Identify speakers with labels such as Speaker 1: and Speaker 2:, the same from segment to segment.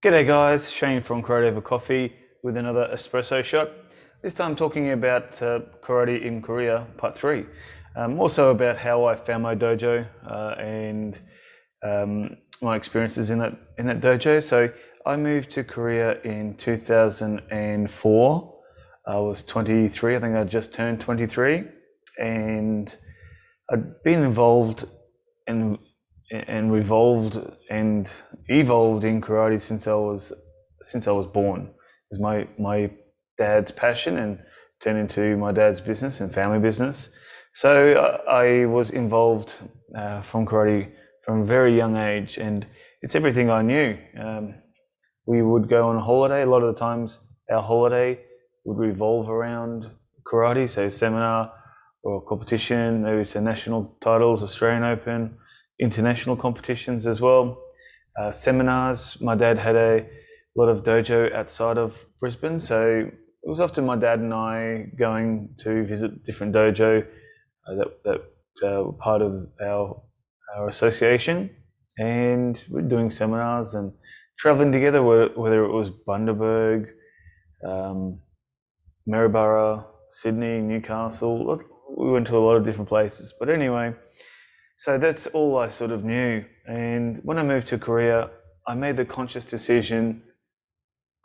Speaker 1: G'day guys, Shane from Karate Over Coffee with another espresso shot. This time talking about uh, karate in Korea, part three. Um, also about how I found my dojo uh, and um, my experiences in that in that dojo. So I moved to Korea in 2004. I was 23. I think I just turned 23, and I'd been involved in and revolved and evolved in karate since I was since I was born. It was my my dad's passion and turned into my dad's business and family business. So I, I was involved uh, from karate from a very young age, and it's everything I knew. Um, we would go on holiday. A lot of the times, our holiday would revolve around karate, so seminar or competition. Maybe it's a national titles, Australian Open international competitions as well, uh, seminars. My dad had a lot of dojo outside of Brisbane, so it was often my dad and I going to visit different dojo uh, that that uh, were part of our our association, and we're doing seminars and traveling together. Whether it was Bundaberg, um, Maryborough, Sydney, Newcastle, we went to a lot of different places. But anyway so that's all I sort of knew. And when I moved to Korea, I made the conscious decision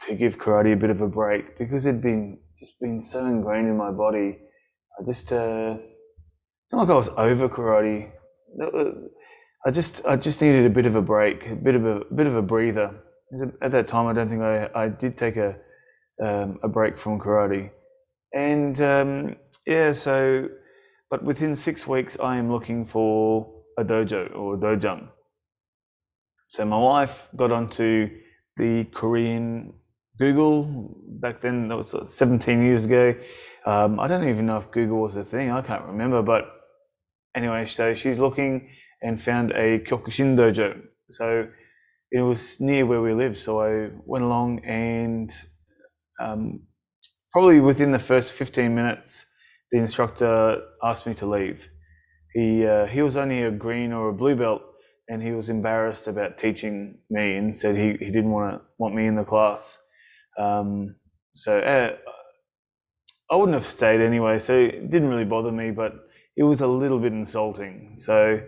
Speaker 1: to give karate a bit of a break because it'd been just been so ingrained in my body. I just uh, it's not like I was over karate. I just I just needed a bit of a break, a bit of a, a bit of a breather. At that time, I don't think I I did take a um, a break from karate, and um, yeah, so but within six weeks, I am looking for a dojo or a dojang. So my wife got onto the Korean Google back then. That was 17 years ago. Um, I don't even know if Google was a thing. I can't remember. But anyway, so she's looking and found a Kyokushin dojo. So it was near where we live. So I went along and um, probably within the first 15 minutes, the instructor asked me to leave. He uh, he was only a green or a blue belt, and he was embarrassed about teaching me, and said he, he didn't want to want me in the class. Um, so uh, I wouldn't have stayed anyway. So it didn't really bother me, but it was a little bit insulting. So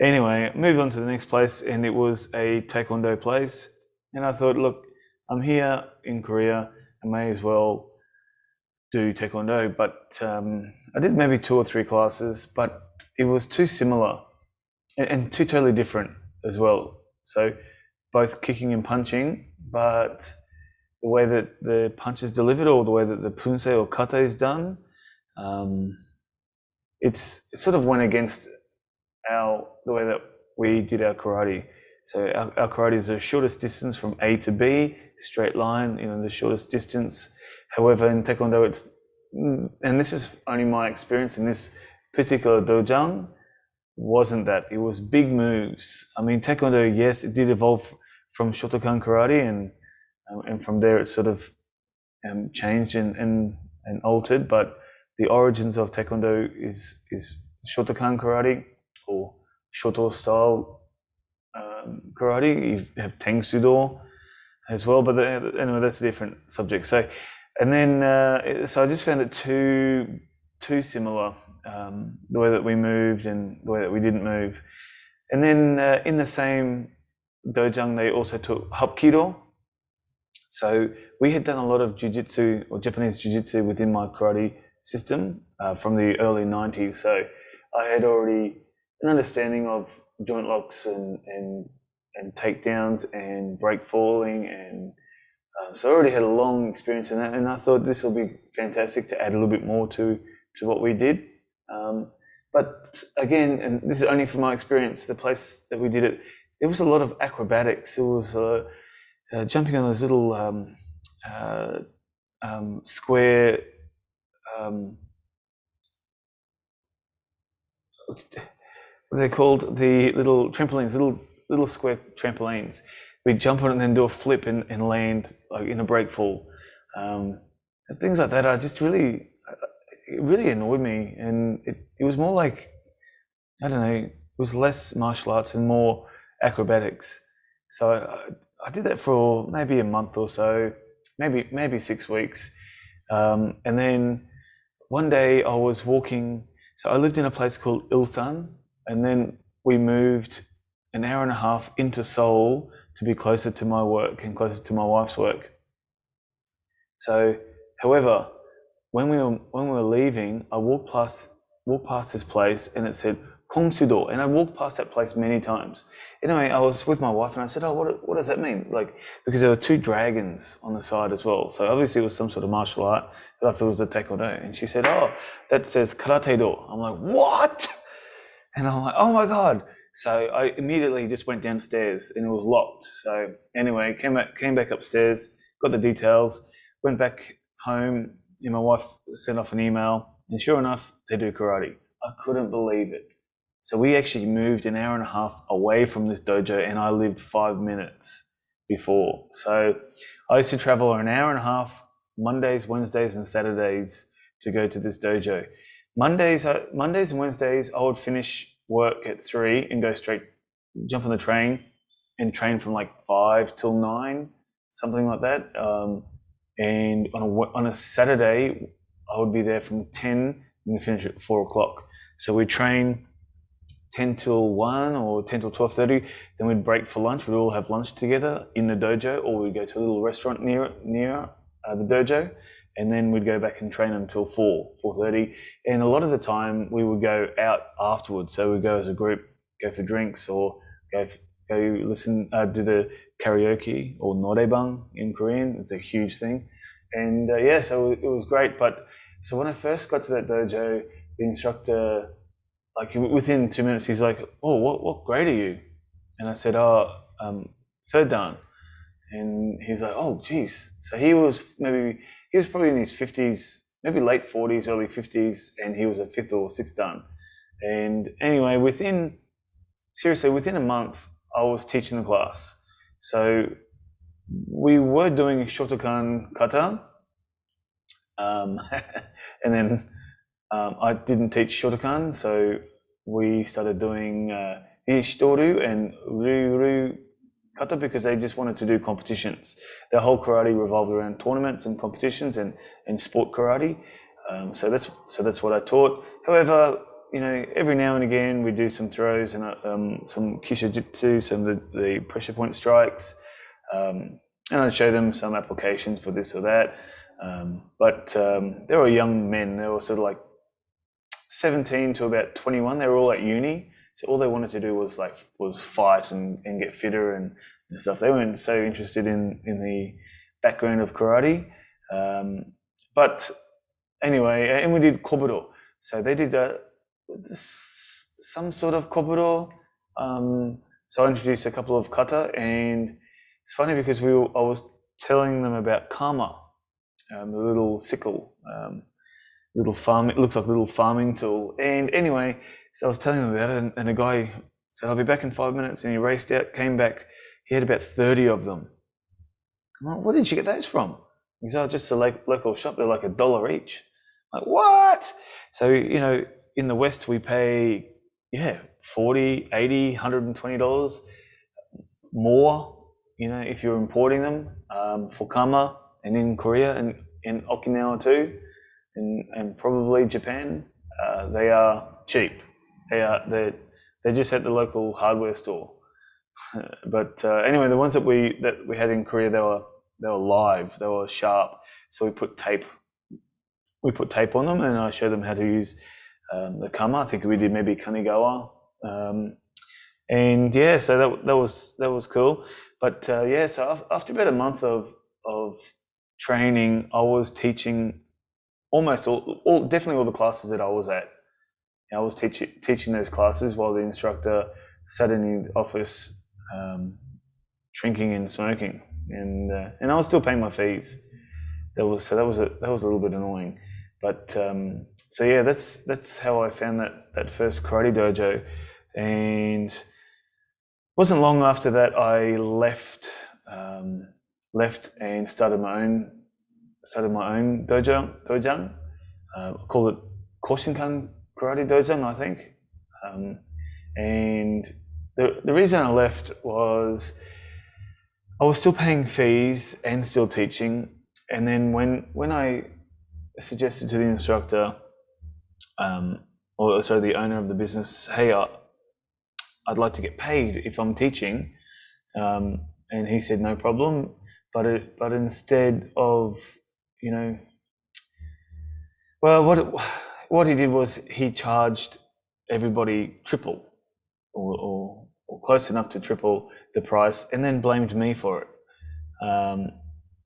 Speaker 1: anyway, moved on to the next place, and it was a taekwondo place. And I thought, look, I'm here in Korea. I may as well do taekwondo, but um, I did maybe two or three classes, but it was too similar and, and too totally different as well. So both kicking and punching, but the way that the punch is delivered or the way that the poomsae or kata is done, um, it's it sort of went against our the way that we did our karate. So our, our karate is the shortest distance from A to B, straight line, you know, the shortest distance However, in Taekwondo, it's, and this is only my experience in this particular dojang, wasn't that. It was big moves. I mean, Taekwondo, yes, it did evolve from Shotokan karate, and um, and from there it sort of um, changed and, and, and altered. But the origins of Taekwondo is is Shotokan karate or Shoto style um, karate. You have Tang Soo Do as well, but the, anyway, that's a different subject. So and then uh, so I just found it too too similar um, the way that we moved and the way that we didn't move. And then uh, in the same dojang, they also took hapkido. So we had done a lot of jujitsu or Japanese jujitsu within my karate system uh, from the early 90s. So I had already an understanding of joint locks and and and takedowns and break falling and um, so I already had a long experience in that, and I thought this will be fantastic to add a little bit more to to what we did. Um, but again, and this is only from my experience, the place that we did it, there was a lot of acrobatics. It was uh, uh, jumping on those little um, uh, um, square. Um, what are they called? The little trampolines, little little square trampolines we jump on it and then do a flip and, and land like in a break fall. Um, things like that are just really, it really annoyed me. And it, it was more like, I don't know, it was less martial arts and more acrobatics. So I, I did that for maybe a month or so, maybe maybe six weeks, um, and then one day I was walking. So I lived in a place called Ilsan, and then we moved an hour and a half into Seoul to be closer to my work and closer to my wife's work. So, however, when we were when we were leaving, I walked past walked past this place and it said Kongsudo, and I walked past that place many times. Anyway, I was with my wife and I said, "Oh, what what does that mean?" Like because there were two dragons on the side as well. So obviously it was some sort of martial art. I thought it was a taekwondo, and she said, "Oh, that says karate do." I'm like, "What?" And I'm like, "Oh my god!" So I immediately just went downstairs and it was locked. So anyway, came back came back upstairs, got the details, went back home. And my wife sent off an email, and sure enough, they do karate. I couldn't believe it. So we actually moved an hour and a half away from this dojo, and I lived five minutes before. So I used to travel an hour and a half Mondays, Wednesdays, and Saturdays to go to this dojo. Mondays, uh, Mondays and Wednesdays, I would finish work at three and go straight, jump on the train, and train from like five till nine, something like that. Um, and on a on a Saturday, I would be there from ten and finish at four o'clock. So we train 10 till 1 or 10 till 12.30 then we'd break for lunch we'd all have lunch together in the dojo or we'd go to a little restaurant near near uh, the dojo and then we'd go back and train until 4 4.30 and a lot of the time we would go out afterwards so we'd go as a group go for drinks or go go listen uh, do the karaoke or noraebang in korean it's a huge thing and uh, yeah so it was great but so when i first got to that dojo the instructor like within two minutes, he's like, "Oh, what what grade are you?" And I said, "Oh, um, third dan." And he's like, "Oh, geez." So he was maybe he was probably in his fifties, maybe late forties, early fifties, and he was a fifth or sixth dan. And anyway, within seriously within a month, I was teaching the class. So we were doing Shotokan kata, um, and then um, I didn't teach Shotokan, so we started doing uh, Ishitoru and Ryu Because they just wanted to do competitions. Their whole karate revolved around tournaments and competitions and, and sport karate. Um, so that's so that's what I taught. However, you know, every now and again we do some throws and um, some kyushojutsu, some the, the pressure point strikes, um, and I'd show them some applications for this or that. Um, but um, they were young men; they were sort of like 17 to about 21, they were all at uni. So all they wanted to do was like was fight and, and get fitter and, and stuff. They weren't so interested in in the background of karate. Um, but anyway, and we did kobudo. So they did a, some sort of kobudo. Um, so I introduced a couple of kata, and it's funny because we were, I was telling them about kama, um, the little sickle. Um, little farm. It looks like a little farming tool. And anyway, so I was telling him about it, and, and a guy said, "I'll be back in five minutes." And he raced out, came back. He had about thirty of them. I'm like, "Where did you get those from?" He said, oh, "Just the local shop. They're like a dollar each." I'm like what? So you know, in the West, we pay yeah 40 80 120 dollars more you know if you're importing them um, for kama and in korea and in okinawa too and, and probably Japan, uh, they are cheap. They are they they just at the local hardware store. but uh, anyway, the ones that we that we had in Korea, they were they were live, they were sharp. So we put tape we put tape on them, and I showed them how to use um, the kama. I think we did maybe kanigawa, um, and yeah, so that that was that was cool. But uh, yeah, so after about a month of of training, I was teaching almost all, all, definitely all the classes that I was at. I was teach, teaching those classes while the instructor sat in the office um, drinking and smoking, and uh, and I was still paying my fees. That was so that was a, that was a little bit annoying, but um, so yeah, that's that's how I found that that first karate dojo, and wasn't long after that I left um, left and started my own started my own dojo, dojang. Uh, called it Koshinkan Karate Dojang, I think. Um, and the, the reason I left was I was still paying fees and still teaching. And then when when I suggested to the instructor, um, or sorry, the owner of the business, hey, I, I'd like to get paid if I'm teaching, um, and he said no problem. But it, but instead of you know, well, what what he did was he charged everybody triple, or, or, or close enough to triple the price, and then blamed me for it. Um,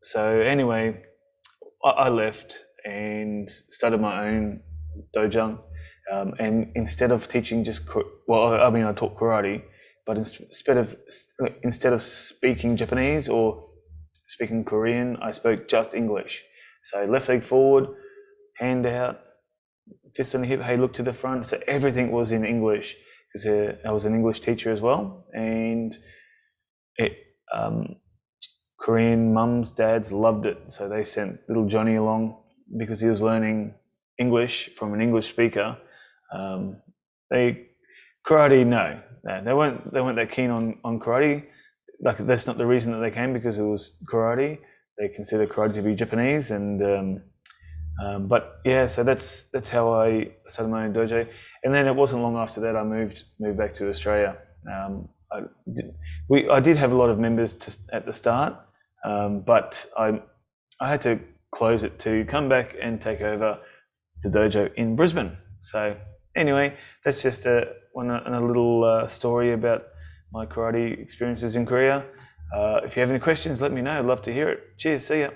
Speaker 1: so anyway, I, I left and started my own dojo. Um, and instead of teaching just well, I mean, I taught karate, but instead of instead of speaking Japanese or speaking Korean, I spoke just English. So left leg forward, hand out, fist on the hip, hey, look to the front. So everything was in English because uh, I was an English teacher as well, and it um, Korean mums, dads loved it. So they sent little Johnny along because he was learning English from an English speaker. Um, they karate, no, no, they weren't. They weren't that keen on on karate. Like that's not the reason that they came because it was karate. They consider karate to be Japanese, and um, um, but yeah, so that's that's how I started my own dojo. And then it wasn't long after that I moved moved back to Australia. Um, I did, we I did have a lot of members to, at the start, um, but I I had to close it to come back and take over the dojo in Brisbane. So anyway, that's just a, one, a, little uh, story about my karate experiences in Korea. Uh, if you have any questions, let me know. I'd love to hear it. Cheers. See ya.